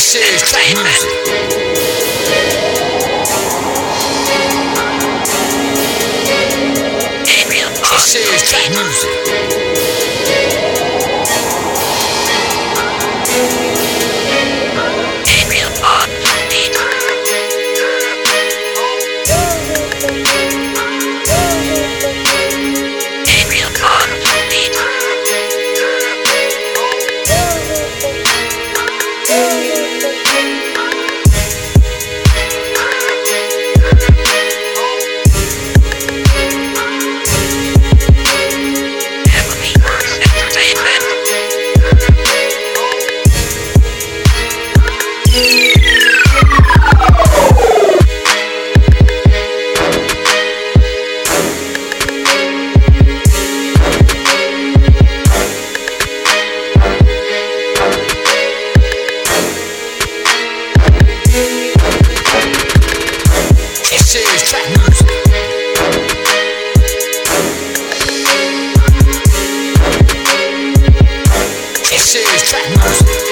This is trap music. This is music. This is trap music. This is trap music.